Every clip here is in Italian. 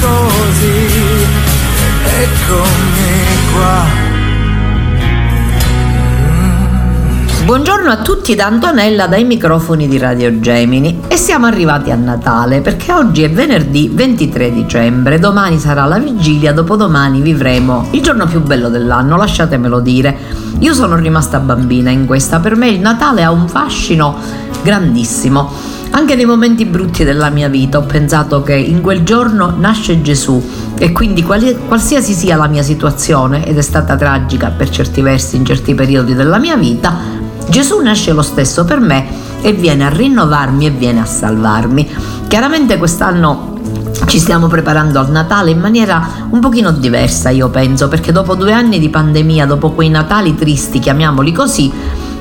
Così eccomi qua Buongiorno a tutti da Antonella dai microfoni di Radio Gemini e siamo arrivati a Natale perché oggi è venerdì 23 dicembre, domani sarà la vigilia, dopodomani vivremo il giorno più bello dell'anno, lasciatemelo dire. Io sono rimasta bambina in questa, per me il Natale ha un fascino grandissimo. Anche nei momenti brutti della mia vita ho pensato che in quel giorno nasce Gesù e quindi qualsiasi sia la mia situazione, ed è stata tragica per certi versi in certi periodi della mia vita, Gesù nasce lo stesso per me e viene a rinnovarmi e viene a salvarmi. Chiaramente quest'anno ci stiamo preparando al Natale in maniera un pochino diversa, io penso, perché dopo due anni di pandemia, dopo quei Natali tristi, chiamiamoli così,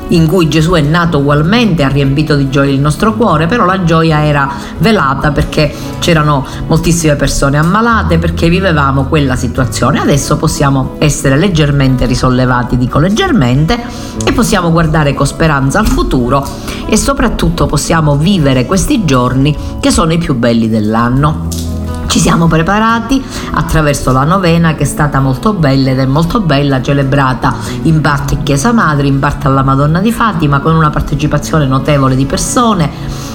in cui Gesù è nato ugualmente, ha riempito di gioia il nostro cuore, però la gioia era velata perché c'erano moltissime persone ammalate, perché vivevamo quella situazione. Adesso possiamo essere leggermente risollevati, dico leggermente, e possiamo guardare con speranza al futuro e soprattutto possiamo vivere questi giorni che sono i più belli dell'anno. Ci siamo preparati attraverso la novena che è stata molto bella ed è molto bella, celebrata in parte in Chiesa Madre, in parte alla Madonna di Fatima, con una partecipazione notevole di persone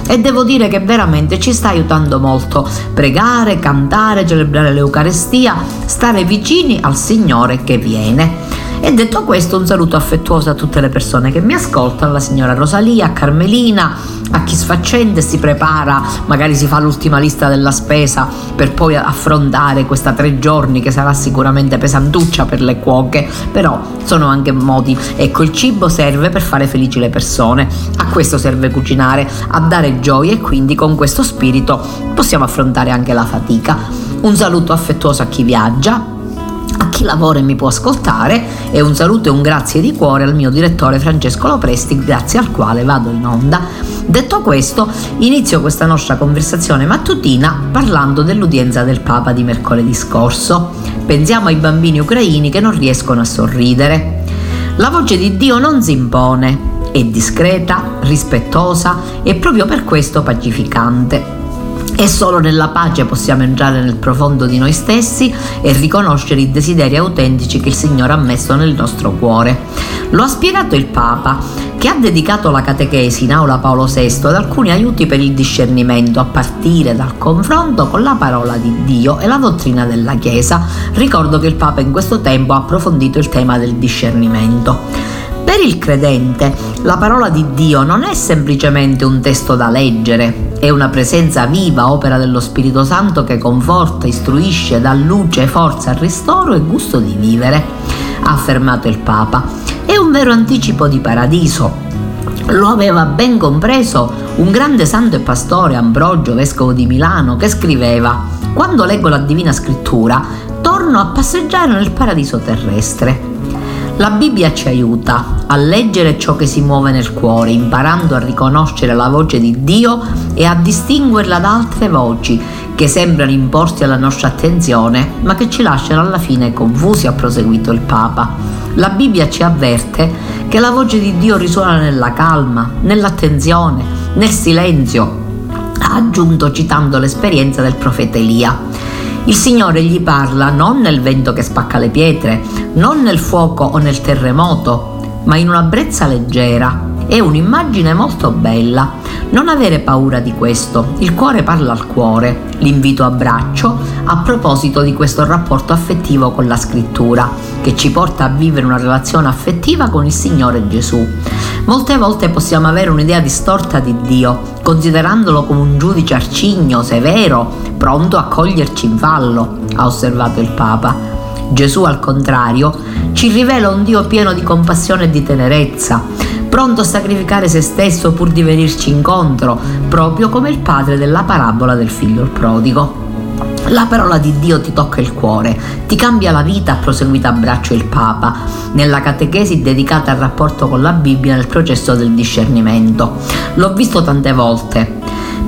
e devo dire che veramente ci sta aiutando molto pregare, cantare, celebrare l'Eucarestia, stare vicini al Signore che viene. E detto questo, un saluto affettuoso a tutte le persone che mi ascoltano, alla signora Rosalia, a Carmelina, a chi sfaccende si prepara, magari si fa l'ultima lista della spesa per poi affrontare questa tre giorni che sarà sicuramente pesantuccia per le cuoche, però sono anche modi. Ecco, il cibo serve per fare felici le persone, a questo serve cucinare, a dare gioia e quindi con questo spirito possiamo affrontare anche la fatica. Un saluto affettuoso a chi viaggia, chi lavora e mi può ascoltare e un saluto e un grazie di cuore al mio direttore Francesco Lopresti, grazie al quale vado in onda. Detto questo, inizio questa nostra conversazione mattutina parlando dell'udienza del Papa di mercoledì scorso. Pensiamo ai bambini ucraini che non riescono a sorridere. La voce di Dio non si impone, è discreta, rispettosa e proprio per questo pacificante. E solo nella pace possiamo entrare nel profondo di noi stessi e riconoscere i desideri autentici che il Signore ha messo nel nostro cuore. Lo ha spiegato il Papa, che ha dedicato la catechesi in aula Paolo VI ad alcuni aiuti per il discernimento, a partire dal confronto con la parola di Dio e la dottrina della Chiesa. Ricordo che il Papa in questo tempo ha approfondito il tema del discernimento. Per il credente la parola di Dio non è semplicemente un testo da leggere, è una presenza viva, opera dello Spirito Santo che conforta, istruisce, dà luce, forza, ristoro e gusto di vivere, ha affermato il Papa. È un vero anticipo di paradiso, lo aveva ben compreso un grande santo e pastore Ambrogio, vescovo di Milano, che scriveva: Quando leggo la Divina Scrittura, torno a passeggiare nel paradiso terrestre. La Bibbia ci aiuta a leggere ciò che si muove nel cuore, imparando a riconoscere la voce di Dio e a distinguerla da altre voci che sembrano imporsi alla nostra attenzione, ma che ci lasciano alla fine confusi, ha proseguito il Papa. La Bibbia ci avverte che la voce di Dio risuona nella calma, nell'attenzione, nel silenzio, ha aggiunto citando l'esperienza del profeta Elia. Il Signore gli parla non nel vento che spacca le pietre, non nel fuoco o nel terremoto, ma in una brezza leggera. È un'immagine molto bella. Non avere paura di questo, il cuore parla al cuore. L'invito a braccio a proposito di questo rapporto affettivo con la scrittura, che ci porta a vivere una relazione affettiva con il Signore Gesù. Molte volte possiamo avere un'idea distorta di Dio, considerandolo come un giudice arcigno, severo, pronto a coglierci in fallo, ha osservato il Papa. Gesù, al contrario, ci rivela un Dio pieno di compassione e di tenerezza, pronto a sacrificare se stesso pur di venirci incontro, proprio come il padre della parabola del figlio prodigo. La parola di Dio ti tocca il cuore, ti cambia la vita, ha proseguito a braccio il Papa, nella catechesi dedicata al rapporto con la Bibbia nel processo del discernimento. L'ho visto tante volte,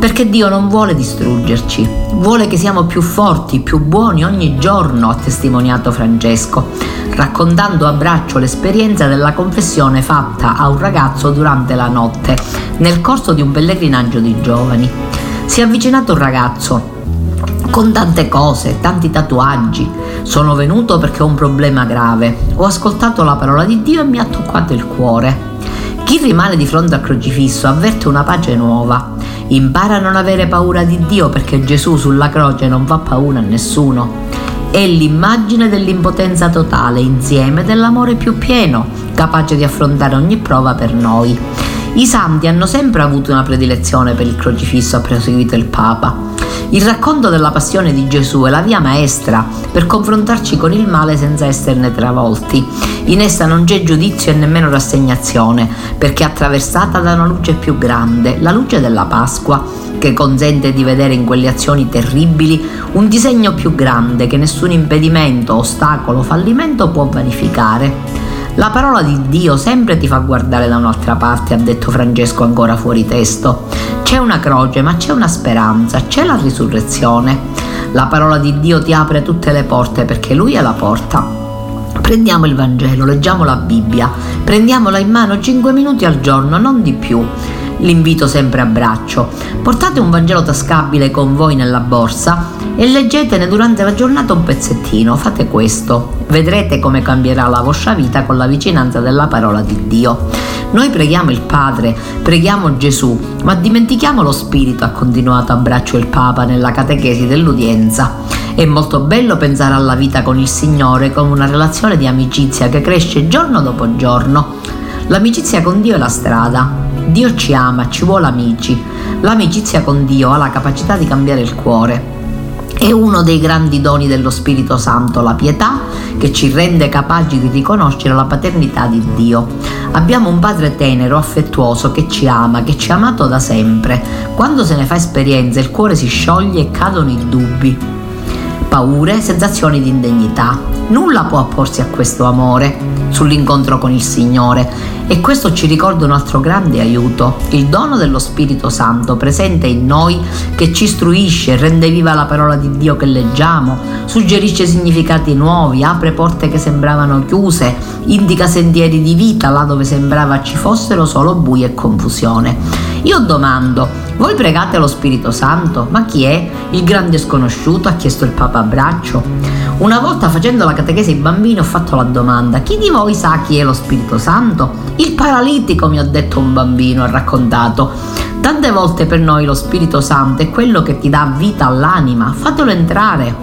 perché Dio non vuole distruggerci, vuole che siamo più forti, più buoni ogni giorno, ha testimoniato Francesco, raccontando a braccio l'esperienza della confessione fatta a un ragazzo durante la notte, nel corso di un pellegrinaggio di giovani. Si è avvicinato un ragazzo con tante cose, tanti tatuaggi. Sono venuto perché ho un problema grave. Ho ascoltato la parola di Dio e mi ha toccato il cuore. Chi rimane di fronte al crocifisso avverte una pace nuova. Impara a non avere paura di Dio perché Gesù sulla croce non fa paura a nessuno. È l'immagine dell'impotenza totale insieme dell'amore più pieno, capace di affrontare ogni prova per noi. I santi hanno sempre avuto una predilezione per il crocifisso, ha proseguito il Papa. Il racconto della passione di Gesù è la via maestra per confrontarci con il male senza esserne travolti. In essa non c'è giudizio e nemmeno rassegnazione, perché è attraversata da una luce più grande, la luce della Pasqua, che consente di vedere in quelle azioni terribili un disegno più grande che nessun impedimento, ostacolo, fallimento può vanificare. La parola di Dio sempre ti fa guardare da un'altra parte, ha detto Francesco ancora fuori testo. C'è una croce, ma c'è una speranza, c'è la risurrezione. La parola di Dio ti apre tutte le porte perché Lui è la porta. Prendiamo il Vangelo, leggiamo la Bibbia, prendiamola in mano 5 minuti al giorno, non di più l'invito sempre a braccio. Portate un Vangelo tascabile con voi nella borsa e leggetene durante la giornata un pezzettino. Fate questo. Vedrete come cambierà la vostra vita con la vicinanza della parola di Dio. Noi preghiamo il Padre, preghiamo Gesù, ma dimentichiamo lo Spirito, ha continuato a braccio il Papa nella catechesi dell'udienza. È molto bello pensare alla vita con il Signore come una relazione di amicizia che cresce giorno dopo giorno. L'amicizia con Dio è la strada, Dio ci ama, ci vuole amici. L'amicizia con Dio ha la capacità di cambiare il cuore. È uno dei grandi doni dello Spirito Santo, la pietà, che ci rende capaci di riconoscere la paternità di Dio. Abbiamo un Padre tenero, affettuoso, che ci ama, che ci ha amato da sempre. Quando se ne fa esperienza il cuore si scioglie e cadono i dubbi, paure, sensazioni di indegnità. Nulla può opporsi a questo amore sull'incontro con il Signore e questo ci ricorda un altro grande aiuto, il dono dello Spirito Santo presente in noi che ci istruisce, rende viva la parola di Dio che leggiamo, suggerisce significati nuovi, apre porte che sembravano chiuse, indica sentieri di vita là dove sembrava ci fossero solo buie e confusione. Io domando, voi pregate lo Spirito Santo? Ma chi è? Il grande sconosciuto? ha chiesto il Papa a braccio. Una volta facendo la catechesi ai bambini ho fatto la domanda: chi di voi sa chi è lo Spirito Santo? Il paralitico mi ha detto un bambino, ha raccontato. Tante volte per noi lo Spirito Santo è quello che ti dà vita all'anima, fatelo entrare.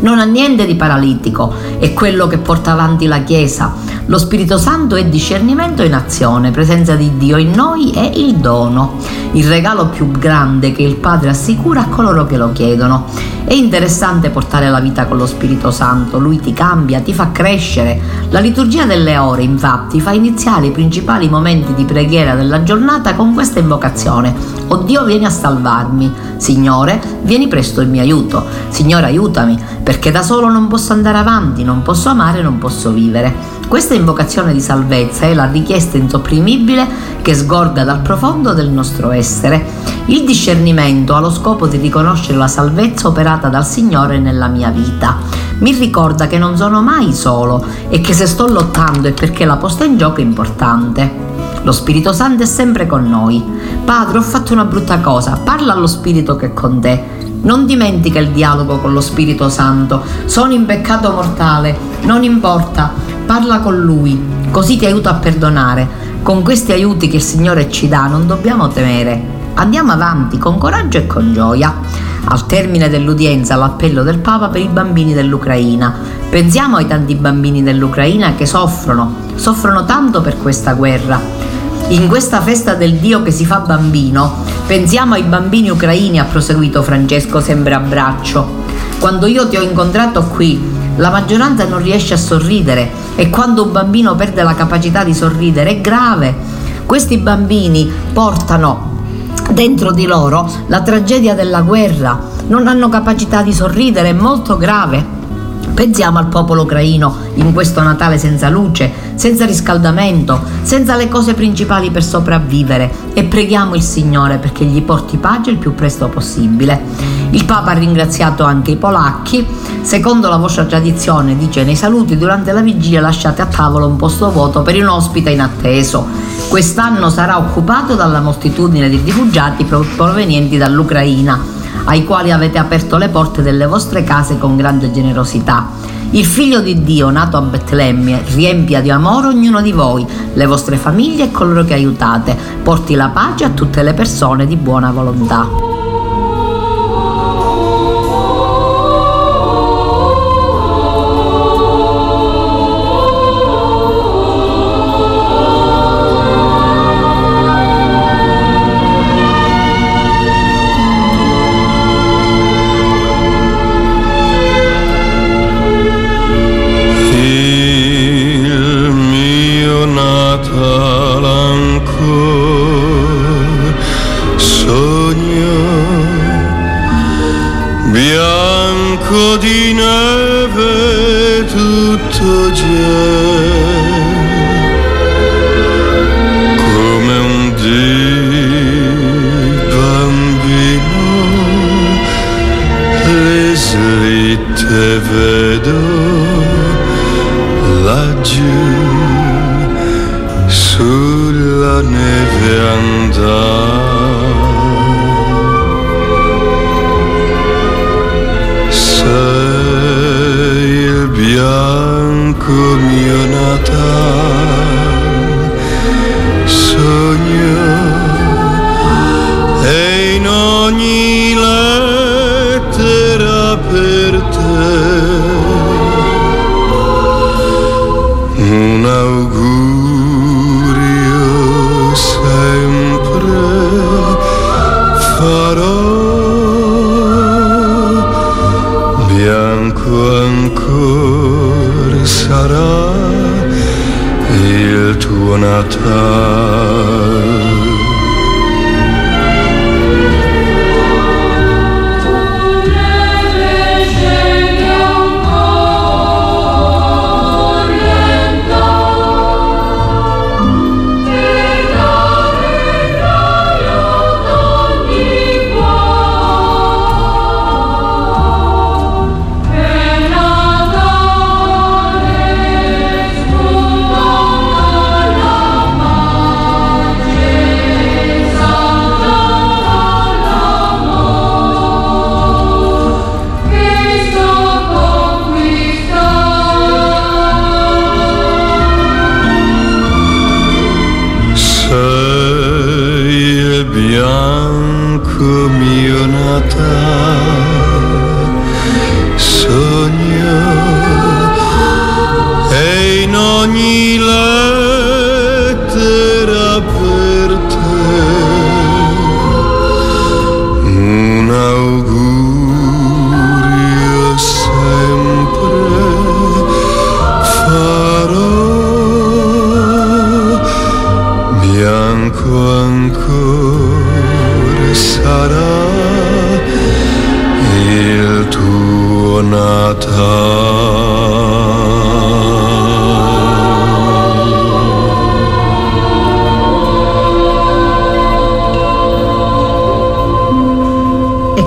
Non ha niente di paralitico, è quello che porta avanti la Chiesa lo Spirito Santo è discernimento in azione, presenza di Dio in noi è il dono, il regalo più grande che il Padre assicura a coloro che lo chiedono. È interessante portare la vita con lo Spirito Santo, lui ti cambia, ti fa crescere. La liturgia delle ore, infatti, fa iniziare i principali momenti di preghiera della giornata con questa invocazione. O Dio vieni a salvarmi, Signore, vieni presto in mio aiuto. Signore, aiutami, perché da solo non posso andare avanti, non posso amare, non posso vivere. Questa invocazione di salvezza è la richiesta insopprimibile che sgorga dal profondo del nostro essere. Il discernimento ha lo scopo di riconoscere la salvezza operata dal Signore nella mia vita. Mi ricorda che non sono mai solo e che se sto lottando è perché la posta in gioco è importante. Lo Spirito Santo è sempre con noi. Padre, ho fatto una brutta cosa, parla allo Spirito che è con te. Non dimentica il dialogo con lo Spirito Santo. Sono in peccato mortale, non importa, parla con lui, così ti aiuta a perdonare. Con questi aiuti che il Signore ci dà non dobbiamo temere. Andiamo avanti con coraggio e con gioia. Al termine dell'udienza l'appello del Papa per i bambini dell'Ucraina. Pensiamo ai tanti bambini dell'Ucraina che soffrono, soffrono tanto per questa guerra. In questa festa del Dio che si fa bambino, pensiamo ai bambini ucraini, ha proseguito Francesco sempre a braccio. Quando io ti ho incontrato qui, la maggioranza non riesce a sorridere e quando un bambino perde la capacità di sorridere è grave. Questi bambini portano dentro di loro la tragedia della guerra, non hanno capacità di sorridere, è molto grave. Pensiamo al popolo ucraino in questo Natale senza luce, senza riscaldamento, senza le cose principali per sopravvivere e preghiamo il Signore perché gli porti pace il più presto possibile. Il Papa ha ringraziato anche i polacchi. Secondo la vostra tradizione, dice nei saluti durante la vigilia lasciate a tavola un posto vuoto per un ospite inatteso. Quest'anno sarà occupato dalla moltitudine di rifugiati provenienti dall'Ucraina ai quali avete aperto le porte delle vostre case con grande generosità. Il figlio di Dio nato a Betlemme riempia di amore ognuno di voi, le vostre famiglie e coloro che aiutate, porti la pace a tutte le persone di buona volontà.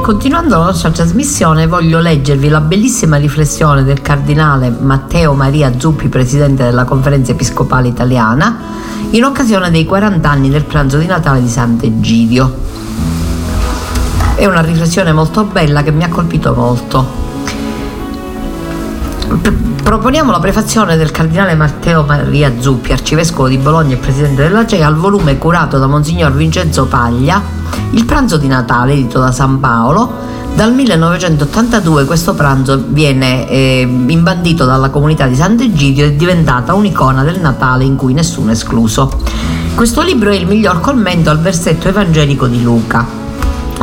Continuando la nostra trasmissione voglio leggervi la bellissima riflessione del cardinale Matteo Maria Zuppi, presidente della conferenza episcopale italiana, in occasione dei 40 anni del pranzo di Natale di Sant'Egidio. È una riflessione molto bella che mi ha colpito molto Proponiamo la prefazione del cardinale Matteo Maria Zuppi, arcivescovo di Bologna e presidente della CEA, al volume curato da Monsignor Vincenzo Paglia, Il pranzo di Natale, edito da San Paolo. Dal 1982 questo pranzo viene eh, imbandito dalla comunità di Sant'Egidio e è diventata un'icona del Natale in cui nessuno è escluso. Questo libro è il miglior commento al versetto evangelico di Luca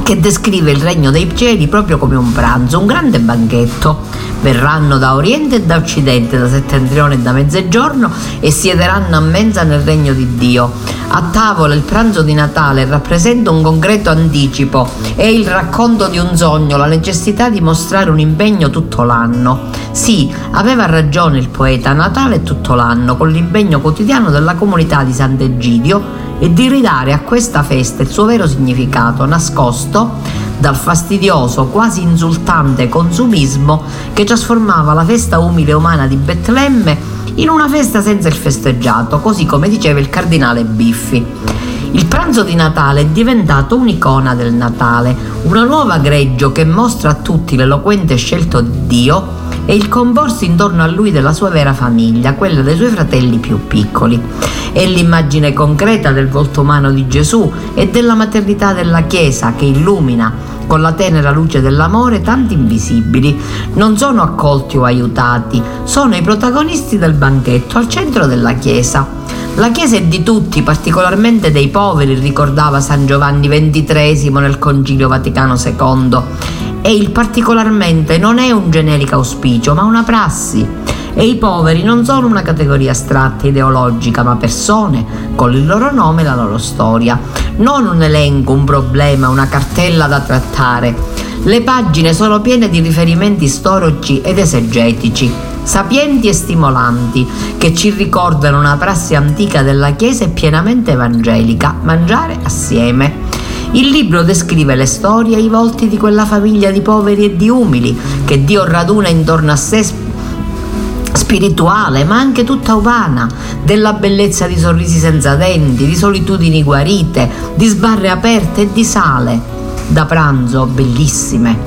che descrive il regno dei cieli proprio come un pranzo, un grande banchetto. Verranno da oriente e da occidente, da settentrione e da mezzogiorno e siederanno a mensa nel regno di Dio. A tavola il pranzo di Natale rappresenta un concreto anticipo, è il racconto di un sogno, la necessità di mostrare un impegno tutto l'anno. Sì, aveva ragione il poeta, Natale è tutto l'anno, con l'impegno quotidiano della comunità di Sant'Egidio e di ridare a questa festa il suo vero significato, nascosto dal fastidioso, quasi insultante consumismo che trasformava la festa umile umana di Betlemme in una festa senza il festeggiato, così come diceva il cardinale Biffi. Il pranzo di Natale è diventato un'icona del Natale, una nuova greggio che mostra a tutti l'eloquente scelto di Dio e il comporsi intorno a lui della sua vera famiglia, quella dei suoi fratelli più piccoli. È l'immagine concreta del volto umano di Gesù e della maternità della Chiesa che illumina con la tenera luce dell'amore tanti invisibili. Non sono accolti o aiutati, sono i protagonisti del banchetto al centro della Chiesa. La Chiesa è di tutti, particolarmente dei poveri, ricordava San Giovanni XXIII nel Concilio Vaticano II. E il particolarmente non è un generico auspicio, ma una prassi. E i poveri non sono una categoria astratta ideologica, ma persone con il loro nome e la loro storia. Non un elenco, un problema, una cartella da trattare. Le pagine sono piene di riferimenti storici ed esegetici sapienti e stimolanti, che ci ricordano una prassi antica della Chiesa e pienamente evangelica, mangiare assieme. Il libro descrive le storie e i volti di quella famiglia di poveri e di umili che Dio raduna intorno a sé spirituale, ma anche tutta umana, della bellezza di sorrisi senza denti, di solitudini guarite, di sbarre aperte e di sale da pranzo bellissime.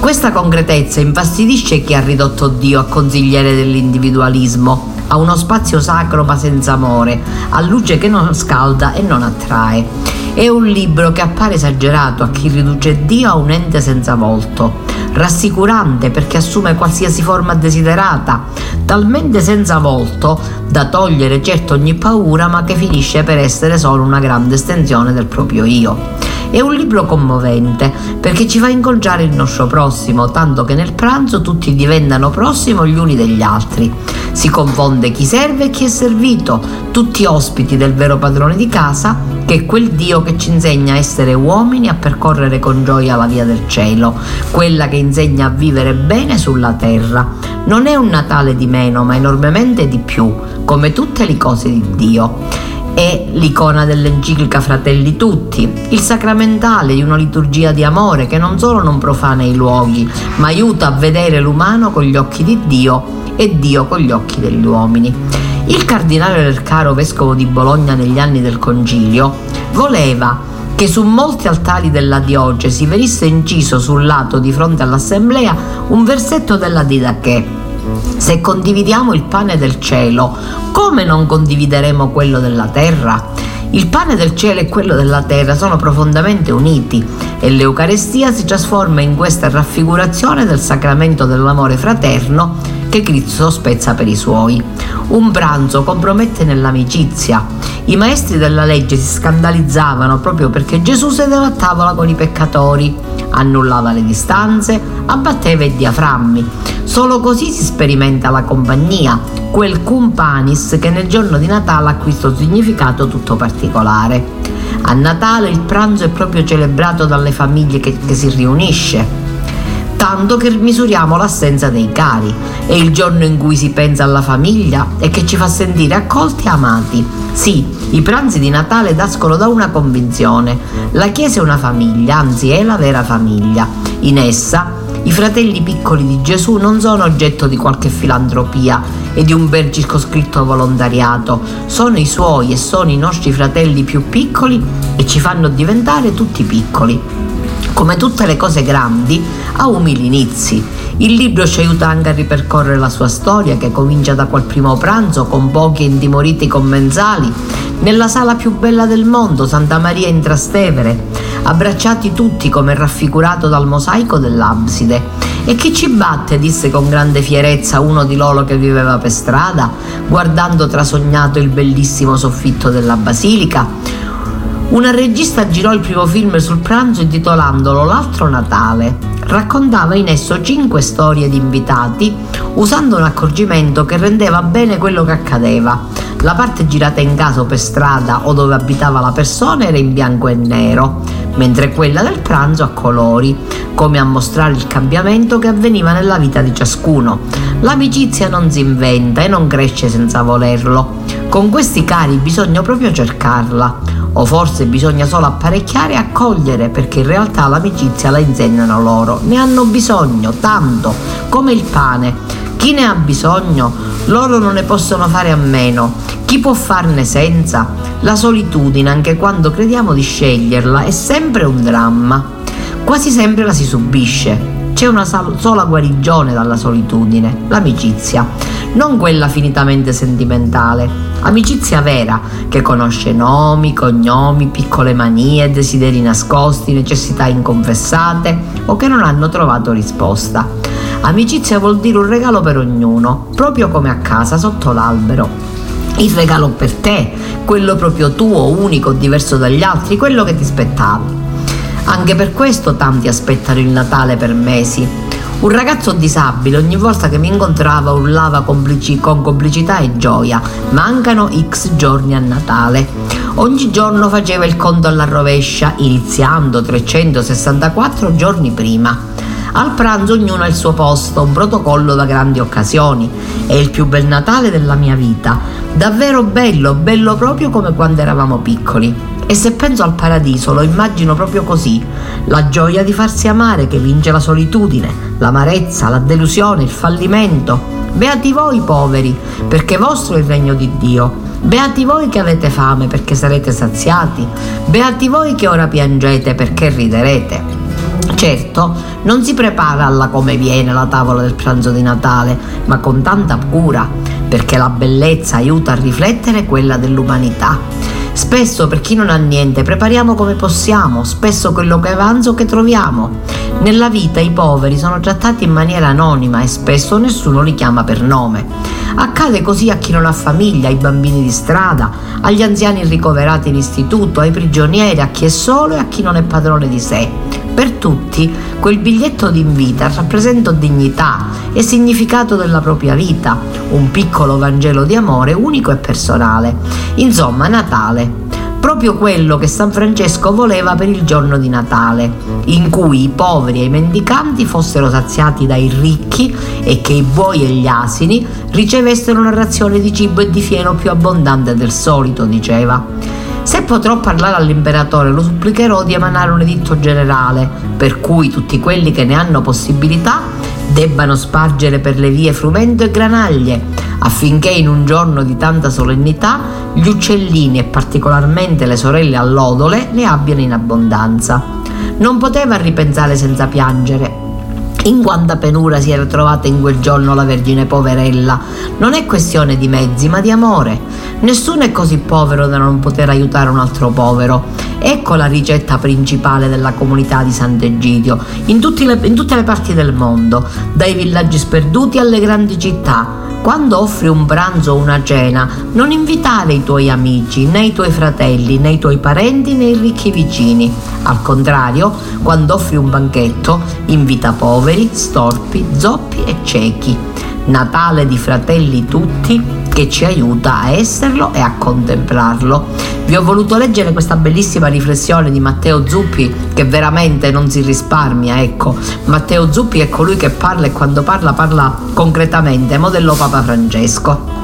Questa concretezza infastidisce chi ha ridotto Dio a consigliere dell'individualismo, a uno spazio sacro ma senza amore, a luce che non scalda e non attrae. È un libro che appare esagerato a chi riduce Dio a un ente senza volto, rassicurante perché assume qualsiasi forma desiderata, talmente senza volto da togliere certo ogni paura ma che finisce per essere solo una grande estensione del proprio io. È un libro commovente perché ci fa incontrare il nostro prossimo, tanto che nel pranzo tutti diventano prossimo gli uni degli altri. Si confonde chi serve e chi è servito, tutti ospiti del vero padrone di casa, che è quel Dio che ci insegna a essere uomini, a percorrere con gioia la via del cielo, quella che insegna a vivere bene sulla terra. Non è un Natale di meno, ma enormemente di più, come tutte le cose di Dio è l'icona dell'enciclica Fratelli Tutti, il sacramentale di una liturgia di amore che non solo non profana i luoghi, ma aiuta a vedere l'umano con gli occhi di Dio e Dio con gli occhi degli uomini. Il cardinale Lercaro, vescovo di Bologna negli anni del Concilio, voleva che su molti altari della diocesi venisse inciso sul lato di fronte all'assemblea un versetto della Didache se condividiamo il pane del cielo, come non condivideremo quello della terra? Il pane del cielo e quello della terra sono profondamente uniti e l'Eucarestia si trasforma in questa raffigurazione del sacramento dell'amore fraterno che Cristo spezza per i suoi. Un pranzo compromette nell'amicizia. I maestri della legge si scandalizzavano proprio perché Gesù sedeva a tavola con i peccatori, annullava le distanze, abbatteva i diaframmi. Solo così si sperimenta la compagnia, quel cumpanis che nel giorno di Natale acquista un significato tutto particolare. A Natale il pranzo è proprio celebrato dalle famiglie che, che si riunisce tanto che misuriamo l'assenza dei cari. È il giorno in cui si pensa alla famiglia e che ci fa sentire accolti e amati. Sì, i pranzi di Natale nascono da una convinzione. La Chiesa è una famiglia, anzi è la vera famiglia. In essa i fratelli piccoli di Gesù non sono oggetto di qualche filantropia e di un ben circoscritto volontariato, sono i suoi e sono i nostri fratelli più piccoli e ci fanno diventare tutti piccoli. Come tutte le cose grandi, ha umili inizi. Il libro ci aiuta anche a ripercorrere la sua storia che comincia da quel primo pranzo con pochi e intimoriti commensali nella sala più bella del mondo, Santa Maria in Trastevere, abbracciati tutti come raffigurato dal mosaico dell'abside. E chi ci batte? disse con grande fierezza uno di loro che viveva per strada, guardando trasognato il bellissimo soffitto della basilica. Una regista girò il primo film sul pranzo intitolandolo L'altro Natale. Raccontava in esso cinque storie di invitati usando un accorgimento che rendeva bene quello che accadeva. La parte girata in casa o per strada o dove abitava la persona era in bianco e nero, mentre quella del pranzo a colori, come a mostrare il cambiamento che avveniva nella vita di ciascuno. L'amicizia non si inventa e non cresce senza volerlo. Con questi cari bisogna proprio cercarla o forse bisogna solo apparecchiare e accogliere perché in realtà l'amicizia la insegnano loro. Ne hanno bisogno, tanto, come il pane. Chi ne ha bisogno, loro non ne possono fare a meno. Chi può farne senza? La solitudine, anche quando crediamo di sceglierla, è sempre un dramma. Quasi sempre la si subisce. C'è una sola guarigione dalla solitudine, l'amicizia, non quella finitamente sentimentale, amicizia vera che conosce nomi, cognomi, piccole manie, desideri nascosti, necessità inconfessate o che non hanno trovato risposta. Amicizia vuol dire un regalo per ognuno, proprio come a casa sotto l'albero. Il regalo per te, quello proprio tuo, unico, diverso dagli altri, quello che ti aspettavi. Anche per questo tanti aspettano il Natale per mesi. Un ragazzo disabile ogni volta che mi incontrava urlava con complicità e gioia. Mancano X giorni a Natale. Ogni giorno faceva il conto alla rovescia, iniziando 364 giorni prima. Al pranzo ognuno ha il suo posto, un protocollo da grandi occasioni. È il più bel Natale della mia vita. Davvero bello, bello proprio come quando eravamo piccoli. E se penso al paradiso lo immagino proprio così, la gioia di farsi amare che vince la solitudine, l'amarezza, la delusione, il fallimento. Beati voi poveri, perché vostro è il regno di Dio. Beati voi che avete fame, perché sarete saziati. Beati voi che ora piangete, perché riderete. Certo, non si prepara alla come viene la tavola del pranzo di Natale, ma con tanta cura, perché la bellezza aiuta a riflettere quella dell'umanità. Spesso per chi non ha niente prepariamo come possiamo, spesso quello che avanza o che troviamo. Nella vita i poveri sono trattati in maniera anonima e spesso nessuno li chiama per nome. Accade così a chi non ha famiglia, ai bambini di strada, agli anziani ricoverati in istituto, ai prigionieri, a chi è solo e a chi non è padrone di sé. Per tutti quel biglietto d'invita rappresenta dignità e significato della propria vita, un piccolo Vangelo di amore unico e personale. Insomma, Natale proprio quello che San Francesco voleva per il giorno di Natale, in cui i poveri e i mendicanti fossero saziati dai ricchi e che i buoi e gli asini ricevessero una razione di cibo e di fieno più abbondante del solito, diceva. Se potrò parlare all'imperatore, lo supplicherò di emanare un editto generale, per cui tutti quelli che ne hanno possibilità debbano spargere per le vie frumento e granaglie, affinché in un giorno di tanta solennità gli uccellini e particolarmente le sorelle allodole ne abbiano in abbondanza. Non poteva ripensare senza piangere, in quanta penura si era trovata in quel giorno la Vergine poverella. Non è questione di mezzi, ma di amore. Nessuno è così povero da non poter aiutare un altro povero. Ecco la ricetta principale della comunità di Sant'Egidio, in, in tutte le parti del mondo, dai villaggi sperduti alle grandi città quando offri un pranzo o una cena, non invitare i tuoi amici, né i tuoi fratelli, né i tuoi parenti, né i ricchi vicini. Al contrario, quando offri un banchetto, invita poveri, storpi, zoppi e ciechi. Natale di fratelli tutti che ci aiuta a esserlo e a contemplarlo. Vi ho voluto leggere questa bellissima riflessione di Matteo Zuppi che veramente non si risparmia, ecco. Matteo Zuppi è colui che parla e quando parla parla concretamente, modello Papa Francesco.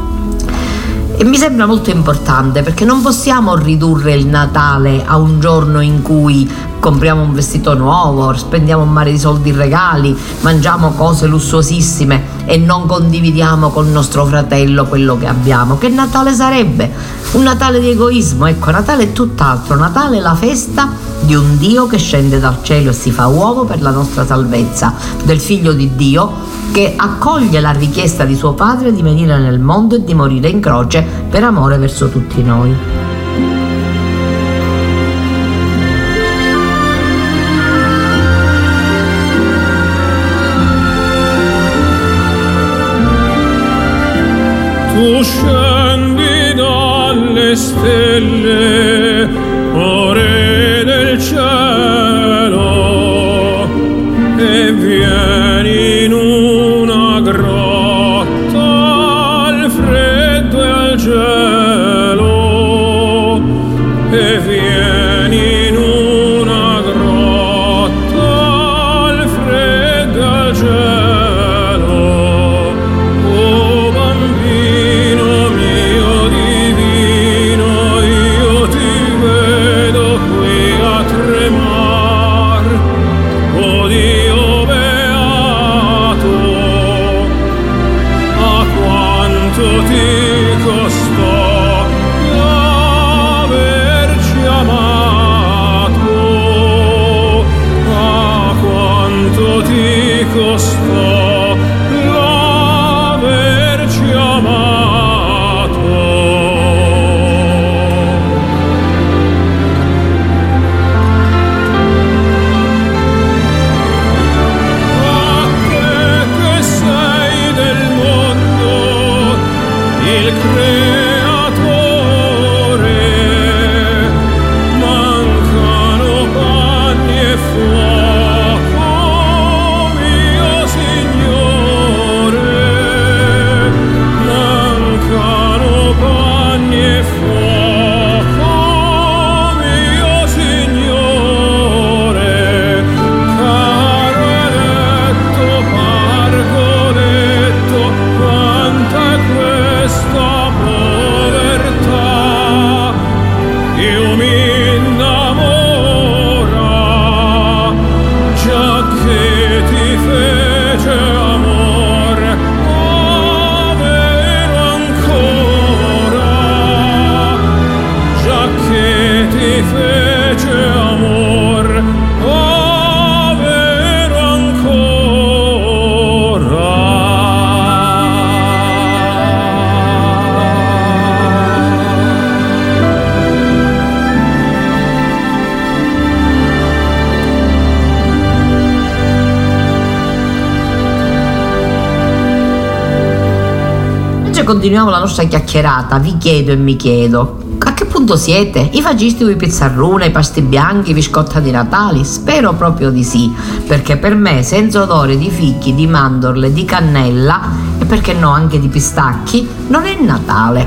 E mi sembra molto importante perché non possiamo ridurre il Natale a un giorno in cui compriamo un vestito nuovo, spendiamo un mare di soldi in regali, mangiamo cose lussuosissime e non condividiamo con nostro fratello quello che abbiamo. Che Natale sarebbe? Un Natale di egoismo, ecco, Natale è tutt'altro, Natale è la festa di un Dio che scende dal cielo e si fa uomo per la nostra salvezza, del figlio di Dio che accoglie la richiesta di suo padre di venire nel mondo e di morire in croce per amore verso tutti noi. tu scendi dalle stelle o re del cielo e vieni Invece continuiamo la nostra chiacchierata, vi chiedo e mi chiedo, a che punto siete? I fagisti con i pizzarrune, i pasti bianchi, i biscotti di Natale? Spero proprio di sì, perché per me senza odore di fichi, di mandorle, di cannella e perché no anche di pistacchi, non è Natale.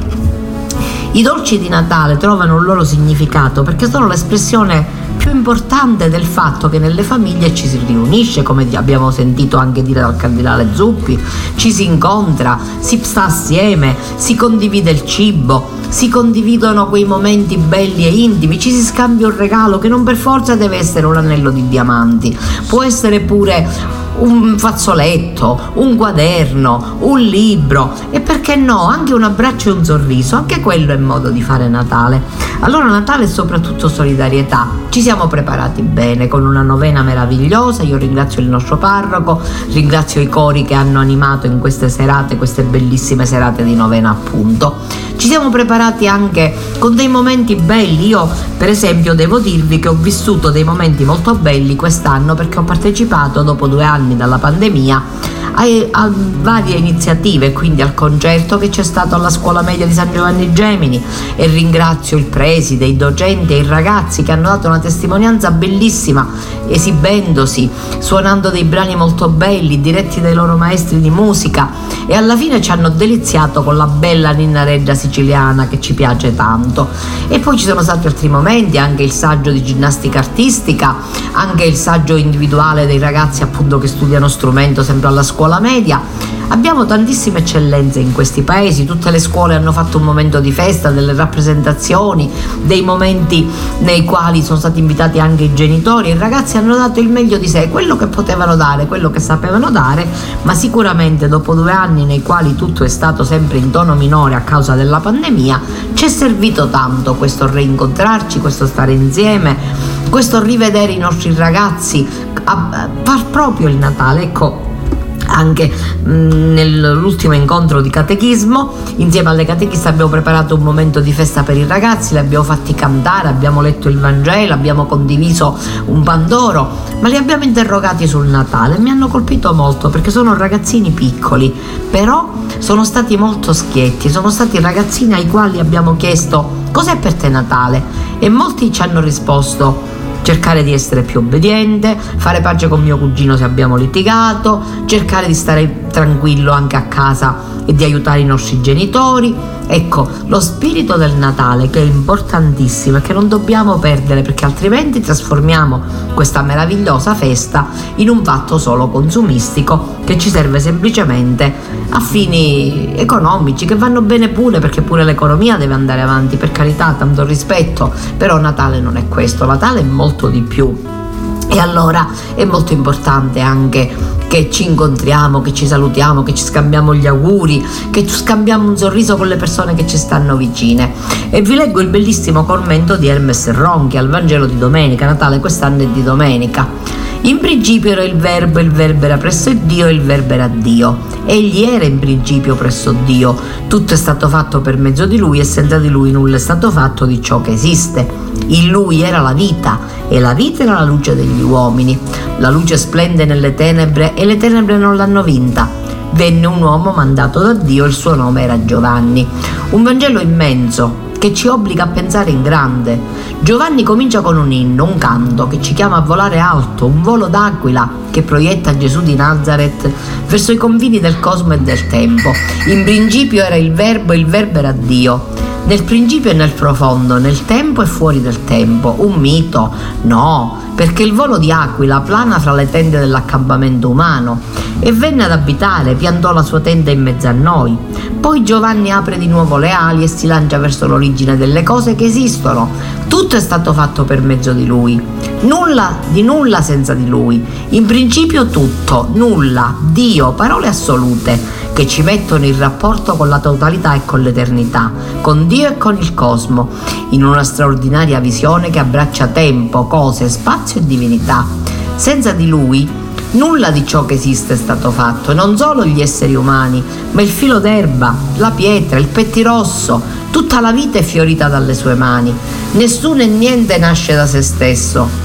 I dolci di Natale trovano un loro significato perché sono l'espressione più importante del fatto che nelle famiglie ci si riunisce, come abbiamo sentito anche dire dal cardinale Zuppi, ci si incontra, si sta assieme, si condivide il cibo, si condividono quei momenti belli e intimi, ci si scambia un regalo che non per forza deve essere un anello di diamanti, può essere pure un fazzoletto, un quaderno, un libro e perché no, anche un abbraccio e un sorriso, anche quello è modo di fare Natale. Allora Natale è soprattutto solidarietà. Ci siamo preparati bene con una novena meravigliosa, io ringrazio il nostro parroco, ringrazio i cori che hanno animato in queste serate, queste bellissime serate di novena appunto. Ci siamo preparati anche con dei momenti belli, io per esempio devo dirvi che ho vissuto dei momenti molto belli quest'anno perché ho partecipato dopo due anni dalla pandemia a, a varie iniziative, quindi al concerto che c'è stato alla scuola media di San Giovanni Gemini. E ringrazio il preside, i docenti e i ragazzi che hanno dato una testimonianza bellissima esibendosi, suonando dei brani molto belli diretti dai loro maestri di musica. E alla fine ci hanno deliziato con la bella Ninna Reggia siciliana che ci piace tanto. E poi ci sono stati altri momenti, anche il saggio di ginnastica artistica, anche il saggio individuale dei ragazzi appunto che studiano strumento sempre alla scuola media. Abbiamo tantissime eccellenze in questi paesi, tutte le scuole hanno fatto un momento di festa, delle rappresentazioni, dei momenti nei quali sono stati invitati anche i genitori i ragazzi hanno dato il meglio di sé, quello che potevano dare, quello che sapevano dare, ma sicuramente dopo due anni nei quali tutto è stato sempre in tono minore a causa della pandemia, ci è servito tanto questo reincontrarci, questo stare insieme, questo rivedere i nostri ragazzi, far proprio il Natale, ecco anche nell'ultimo incontro di catechismo. Insieme alle catechiste abbiamo preparato un momento di festa per i ragazzi li abbiamo fatti cantare abbiamo letto il Vangelo abbiamo condiviso un pandoro ma li abbiamo interrogati sul Natale. Mi hanno colpito molto perché sono ragazzini piccoli però sono stati molto schietti sono stati ragazzini ai quali abbiamo chiesto cos'è per te Natale? E molti ci hanno risposto cercare di essere più obbediente, fare pace con mio cugino se abbiamo litigato, cercare di stare tranquillo anche a casa e di aiutare i nostri genitori. Ecco, lo spirito del Natale che è importantissimo e che non dobbiamo perdere perché altrimenti trasformiamo questa meravigliosa festa in un fatto solo consumistico che ci serve semplicemente a fini economici che vanno bene pure perché pure l'economia deve andare avanti, per carità, tanto rispetto, però Natale non è questo, Natale è molto di più. E allora è molto importante anche che ci incontriamo, che ci salutiamo, che ci scambiamo gli auguri, che scambiamo un sorriso con le persone che ci stanno vicine. E vi leggo il bellissimo commento di Hermes Ronchi al Vangelo di domenica, Natale quest'anno è di domenica. In principio era il verbo, il verbo era presso Dio il verbo era Dio. Egli era in principio presso Dio. Tutto è stato fatto per mezzo di lui e senza di lui nulla è stato fatto di ciò che esiste. In lui era la vita e la vita era la luce degli uomini. La luce splende nelle tenebre e le tenebre non l'hanno vinta. Venne un uomo mandato da Dio, il suo nome era Giovanni. Un Vangelo immenso, che ci obbliga a pensare in grande. Giovanni comincia con un inno, un canto che ci chiama a volare alto, un volo d'aquila che proietta Gesù di Nazareth verso i confini del cosmo e del tempo. In principio era il verbo e il verbo era Dio. Nel principio e nel profondo, nel tempo e fuori del tempo. Un mito? No, perché il volo di Aquila plana fra le tende dell'accampamento umano e venne ad abitare, piantò la sua tenda in mezzo a noi. Poi Giovanni apre di nuovo le ali e si lancia verso l'origine delle cose che esistono. Tutto è stato fatto per mezzo di lui. Nulla di nulla senza di lui. In principio tutto, nulla, Dio, parole assolute che ci mettono in rapporto con la totalità e con l'eternità, con Dio e con il cosmo, in una straordinaria visione che abbraccia tempo, cose, spazio e divinità. Senza di lui nulla di ciò che esiste è stato fatto, non solo gli esseri umani, ma il filo d'erba, la pietra, il pettirosso, tutta la vita è fiorita dalle sue mani. Nessuno e niente nasce da se stesso.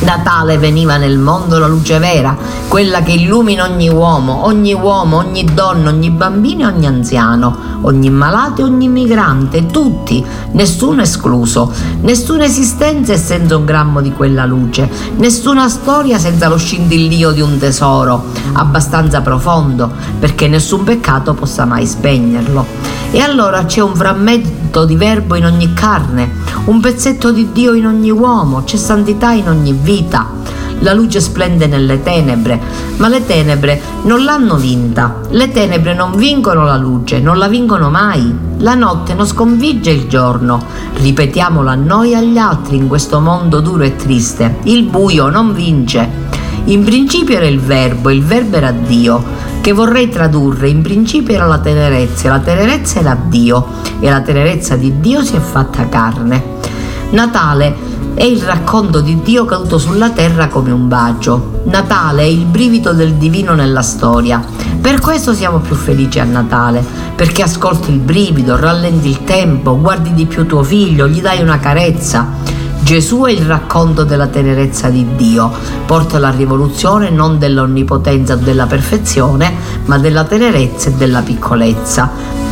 Natale veniva nel mondo la luce vera, quella che illumina ogni uomo, ogni uomo, ogni donna, ogni bambino e ogni anziano, ogni malato e ogni migrante, tutti, nessuno escluso, nessuna esistenza è senza un grammo di quella luce, nessuna storia senza lo scintillio di un tesoro abbastanza profondo perché nessun peccato possa mai spegnerlo. E allora c'è un frammento di verbo in ogni carne, un pezzetto di Dio in ogni uomo, c'è santità in ogni vita. La luce splende nelle tenebre, ma le tenebre non l'hanno vinta. Le tenebre non vincono la luce, non la vincono mai. La notte non sconfigge il giorno. Ripetiamolo a noi e agli altri in questo mondo duro e triste. Il buio non vince. In principio era il verbo, il verbo era Dio, che vorrei tradurre, in principio era la tenerezza, la tenerezza era Dio e la tenerezza di Dio si è fatta carne. Natale è il racconto di Dio caduto sulla terra come un bacio. Natale è il brivido del divino nella storia. Per questo siamo più felici a Natale, perché ascolti il brivido, rallenti il tempo, guardi di più tuo figlio, gli dai una carezza. Gesù è il racconto della tenerezza di Dio, porta la rivoluzione non dell'onnipotenza o della perfezione, ma della tenerezza e della piccolezza.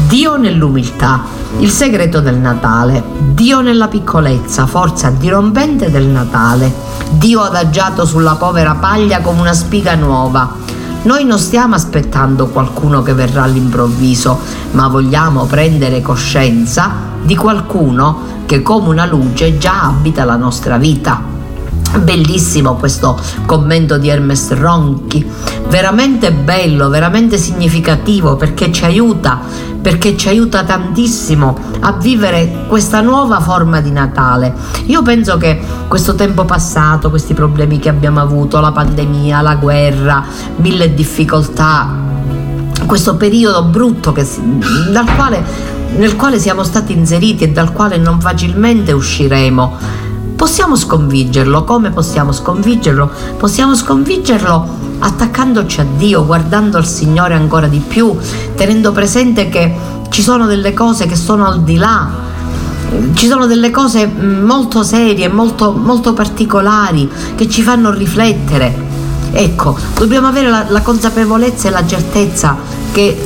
Dio nell'umiltà, il segreto del Natale. Dio nella piccolezza, forza dirompente del Natale. Dio adagiato sulla povera paglia come una spiga nuova. Noi non stiamo aspettando qualcuno che verrà all'improvviso, ma vogliamo prendere coscienza di qualcuno che come una luce già abita la nostra vita. Bellissimo questo commento di Hermes Ronchi, veramente bello, veramente significativo perché ci aiuta, perché ci aiuta tantissimo a vivere questa nuova forma di Natale. Io penso che questo tempo passato, questi problemi che abbiamo avuto, la pandemia, la guerra, mille difficoltà, questo periodo brutto che, dal quale nel quale siamo stati inseriti e dal quale non facilmente usciremo, possiamo sconfiggerlo. Come possiamo sconfiggerlo? Possiamo sconfiggerlo attaccandoci a Dio, guardando al Signore ancora di più, tenendo presente che ci sono delle cose che sono al di là ci sono delle cose molto serie, molto, molto particolari che ci fanno riflettere. Ecco, dobbiamo avere la, la consapevolezza e la certezza che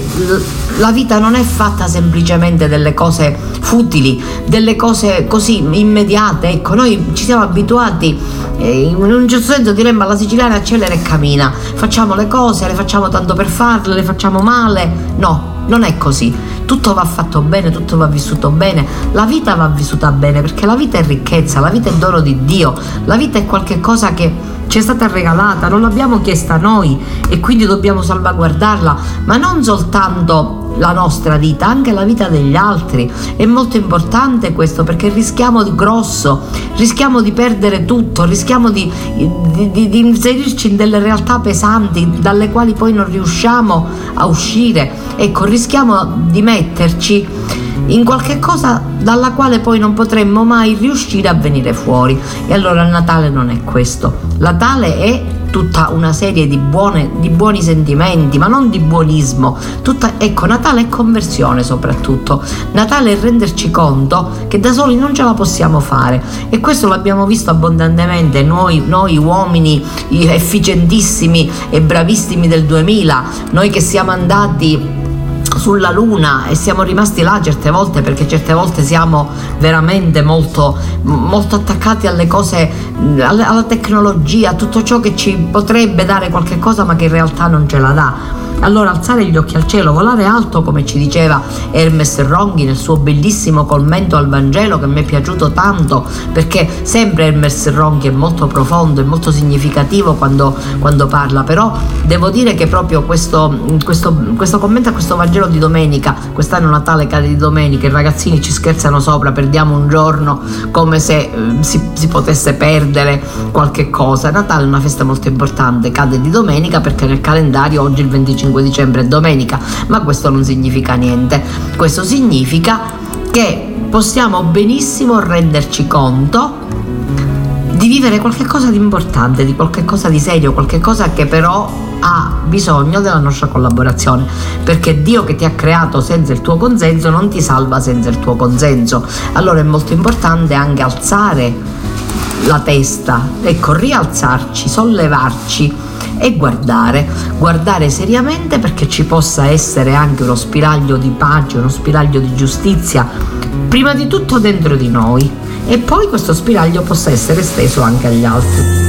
la vita non è fatta semplicemente delle cose futili, delle cose così immediate. Ecco, noi ci siamo abituati, eh, in un certo senso diremmo alla siciliana accelera e cammina. Facciamo le cose, le facciamo tanto per farle, le facciamo male. No, non è così. Tutto va fatto bene, tutto va vissuto bene. La vita va vissuta bene perché la vita è ricchezza, la vita è dono di Dio, la vita è qualcosa che ci è stata regalata, non l'abbiamo chiesta noi e quindi dobbiamo salvaguardarla, ma non soltanto la nostra vita, anche la vita degli altri. È molto importante questo perché rischiamo di grosso, rischiamo di perdere tutto, rischiamo di, di, di, di inserirci in delle realtà pesanti dalle quali poi non riusciamo a uscire. Ecco, rischiamo di metterci in qualche cosa dalla quale poi non potremmo mai riuscire a venire fuori. E allora il Natale non è questo. Natale è tutta una serie di, buone, di buoni sentimenti, ma non di buonismo. Tutta, ecco, Natale è conversione soprattutto. Natale è renderci conto che da soli non ce la possiamo fare e questo l'abbiamo visto abbondantemente noi, noi uomini efficientissimi e bravissimi del 2000, noi che siamo andati sulla Luna e siamo rimasti là certe volte perché certe volte siamo veramente molto, molto attaccati alle cose, alla, tecnologia, a tutto ciò che ci potrebbe dare qualche cosa ma che in realtà non ce la dà allora alzare gli occhi al cielo, volare alto come ci diceva Hermes Ronghi nel suo bellissimo commento al Vangelo che mi è piaciuto tanto perché sempre Hermes Ronghi è molto profondo e molto significativo quando, quando parla, però devo dire che proprio questo, questo, questo commento a questo Vangelo di domenica, quest'anno Natale cade di domenica, i ragazzini ci scherzano sopra, perdiamo un giorno come se eh, si, si potesse perdere qualche cosa. Natale è una festa molto importante, cade di domenica perché nel calendario oggi il 25 5 dicembre è domenica, ma questo non significa niente. Questo significa che possiamo benissimo renderci conto di vivere qualcosa di importante, di qualcosa di serio, qualcosa che però ha bisogno della nostra collaborazione, perché Dio che ti ha creato senza il tuo consenso non ti salva senza il tuo consenso. Allora è molto importante anche alzare la testa, ecco, rialzarci, sollevarci e guardare, guardare seriamente perché ci possa essere anche uno spiraglio di pace, uno spiraglio di giustizia, prima di tutto dentro di noi e poi questo spiraglio possa essere esteso anche agli altri.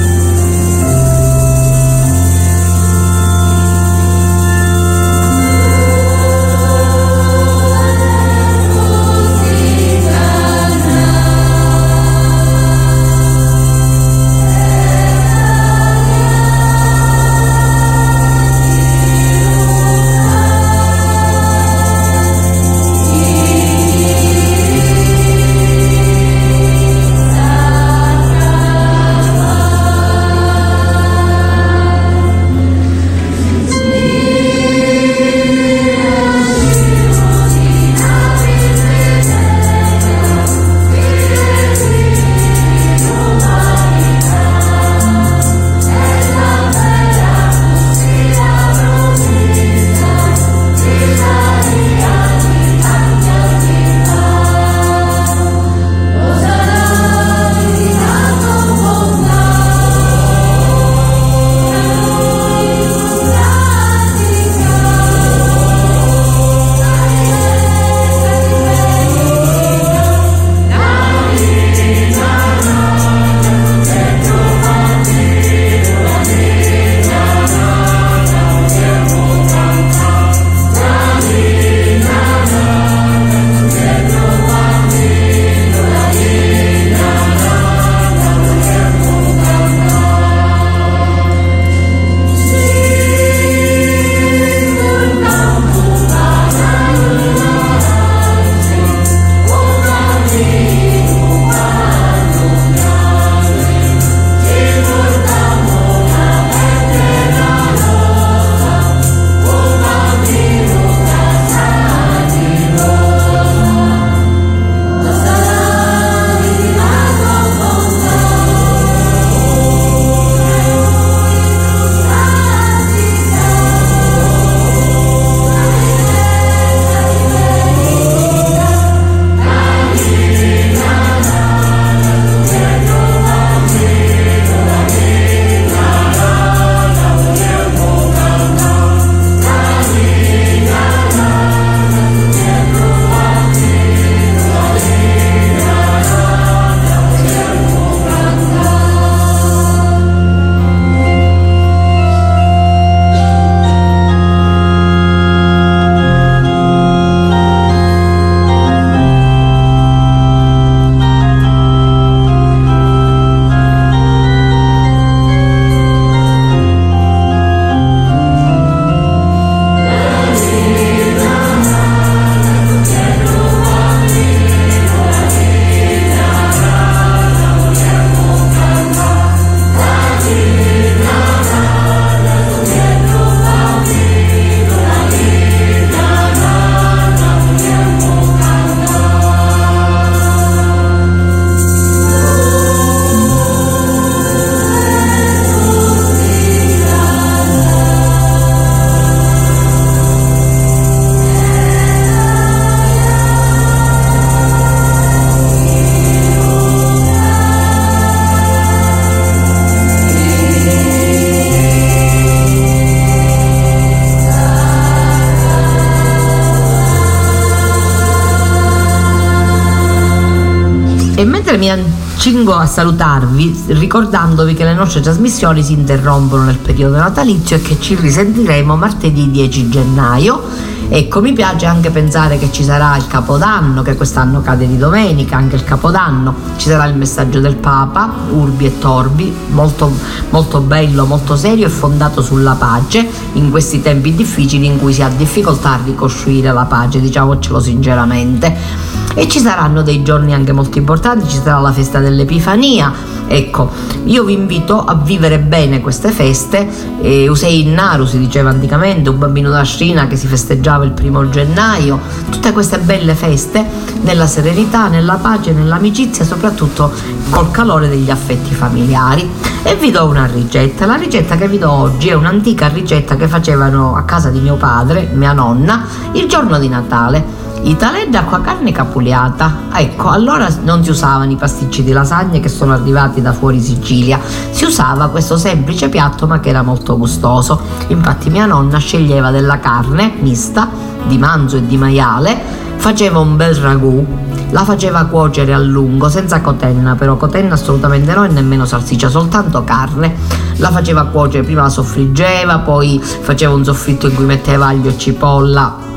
Mi accingo a salutarvi ricordandovi che le nostre trasmissioni si interrompono nel periodo natalizio e che ci risentiremo martedì 10 gennaio Ecco, mi piace anche pensare che ci sarà il Capodanno, che quest'anno cade di domenica, anche il Capodanno, ci sarà il messaggio del Papa, Urbi e Torbi, molto, molto bello, molto serio e fondato sulla pace in questi tempi difficili in cui si ha difficoltà a ricostruire la pace, diciamocelo sinceramente. E ci saranno dei giorni anche molto importanti, ci sarà la festa dell'Epifania. Ecco, io vi invito a vivere bene queste feste. Eh, Usei Naru si diceva anticamente, un bambino da Srina che si festeggiava il primo gennaio. Tutte queste belle feste nella serenità, nella pace, nell'amicizia, soprattutto col calore degli affetti familiari. E vi do una ricetta. La ricetta che vi do oggi è un'antica ricetta che facevano a casa di mio padre, mia nonna, il giorno di Natale i talè d'acqua carne capuliata. Ecco, allora non si usavano i pasticci di lasagne che sono arrivati da fuori Sicilia, si usava questo semplice piatto ma che era molto gustoso. Infatti mia nonna sceglieva della carne mista di manzo e di maiale, faceva un bel ragù, la faceva cuocere a lungo, senza cotenna, però cotenna assolutamente no e nemmeno salsiccia, soltanto carne. La faceva cuocere, prima la soffriggeva, poi faceva un soffritto in cui metteva aglio e cipolla,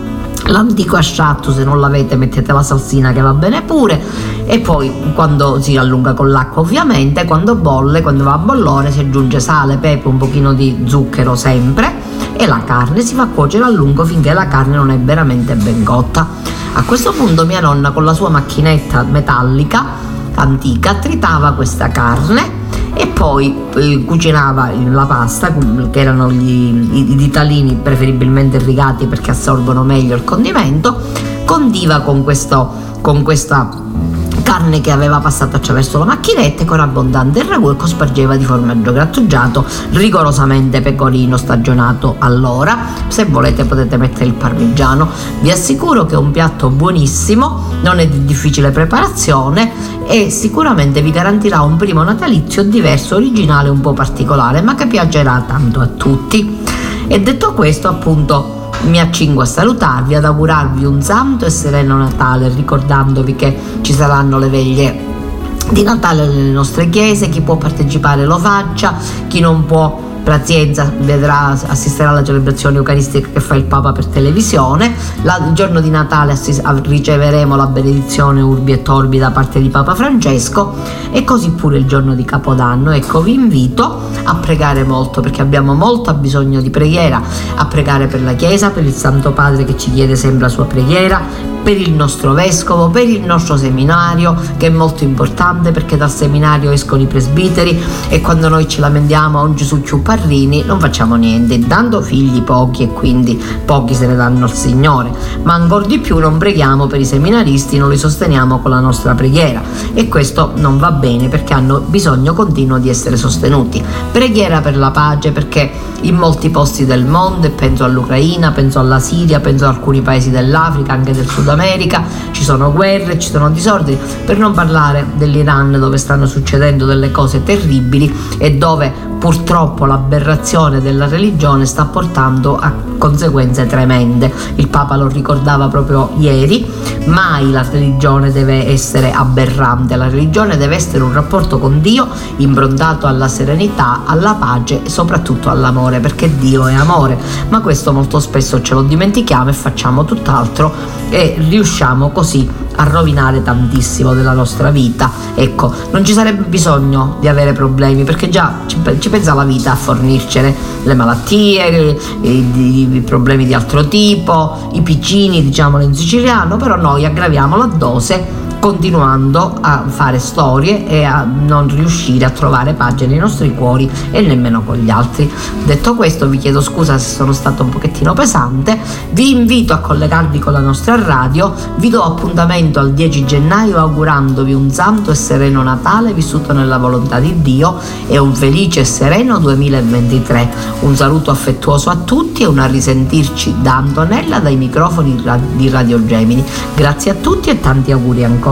l'antico asciatto se non l'avete mettete la salsina che va bene pure. E poi quando si allunga con l'acqua ovviamente quando bolle quando va a bollore si aggiunge sale pepe un pochino di zucchero sempre e la carne si fa cuocere a lungo finché la carne non è veramente ben cotta. A questo punto mia nonna con la sua macchinetta metallica antica tritava questa carne e poi eh, cucinava la pasta che erano gli, i ditalini preferibilmente irrigati perché assorbono meglio il condimento condiva con, questo, con questa carne che aveva passato attraverso la macchinetta con abbondante ragù e cospargeva di formaggio grattugiato rigorosamente pecorino stagionato all'ora se volete potete mettere il parmigiano vi assicuro che è un piatto buonissimo non è di difficile preparazione e sicuramente vi garantirà un primo natalizio diverso, originale, un po' particolare, ma che piacerà tanto a tutti. E detto questo, appunto, mi accingo a salutarvi, ad augurarvi un santo e sereno Natale, ricordandovi che ci saranno le veglie di Natale nelle nostre chiese, chi può partecipare lo faccia, chi non può pazienza, vedrà, assisterà alla celebrazione eucaristica che fa il Papa per televisione. La, il giorno di Natale assis, riceveremo la benedizione Urbi e Torbi da parte di Papa Francesco e così pure il giorno di Capodanno. Ecco, vi invito a pregare molto perché abbiamo molto bisogno di preghiera, a pregare per la Chiesa, per il Santo Padre che ci chiede sempre la sua preghiera, per il nostro vescovo, per il nostro seminario, che è molto importante perché dal seminario escono i presbiteri e quando noi ci lamentiamo oggi su Ciupparrini non facciamo niente, dando figli pochi e quindi pochi se ne danno al Signore, ma ancora di più non preghiamo per i seminaristi, non li sosteniamo con la nostra preghiera. E questo non va bene perché hanno bisogno continuo di essere sostenuti. Preghiera per la pace perché in molti posti del mondo, penso all'Ucraina, penso alla Siria, penso ad alcuni paesi dell'Africa, anche del Sud America, ci sono guerre, ci sono disordini, per non parlare dell'Iran dove stanno succedendo delle cose terribili e dove purtroppo l'aberrazione della religione sta portando a conseguenze tremende. Il Papa lo ricordava proprio ieri, mai la religione deve essere aberrante, la religione deve essere un rapporto con Dio improntato alla serenità, alla pace e soprattutto all'amore, perché Dio è amore, ma questo molto spesso ce lo dimentichiamo e facciamo tutt'altro e riusciamo così a rovinare tantissimo della nostra vita. Ecco, non ci sarebbe bisogno di avere problemi perché già ci, ci pensa la vita a fornircene le malattie, i, i, problemi di altro tipo, i piccini, diciamolo in siciliano, però noi aggraviamo la dose continuando a fare storie e a non riuscire a trovare pace nei nostri cuori e nemmeno con gli altri. Detto questo vi chiedo scusa se sono stato un pochettino pesante, vi invito a collegarvi con la nostra radio, vi do appuntamento al 10 gennaio augurandovi un santo e sereno Natale vissuto nella volontà di Dio e un felice e sereno 2023. Un saluto affettuoso a tutti e un a risentirci da Antonella dai microfoni di Radio Gemini. Grazie a tutti e tanti auguri ancora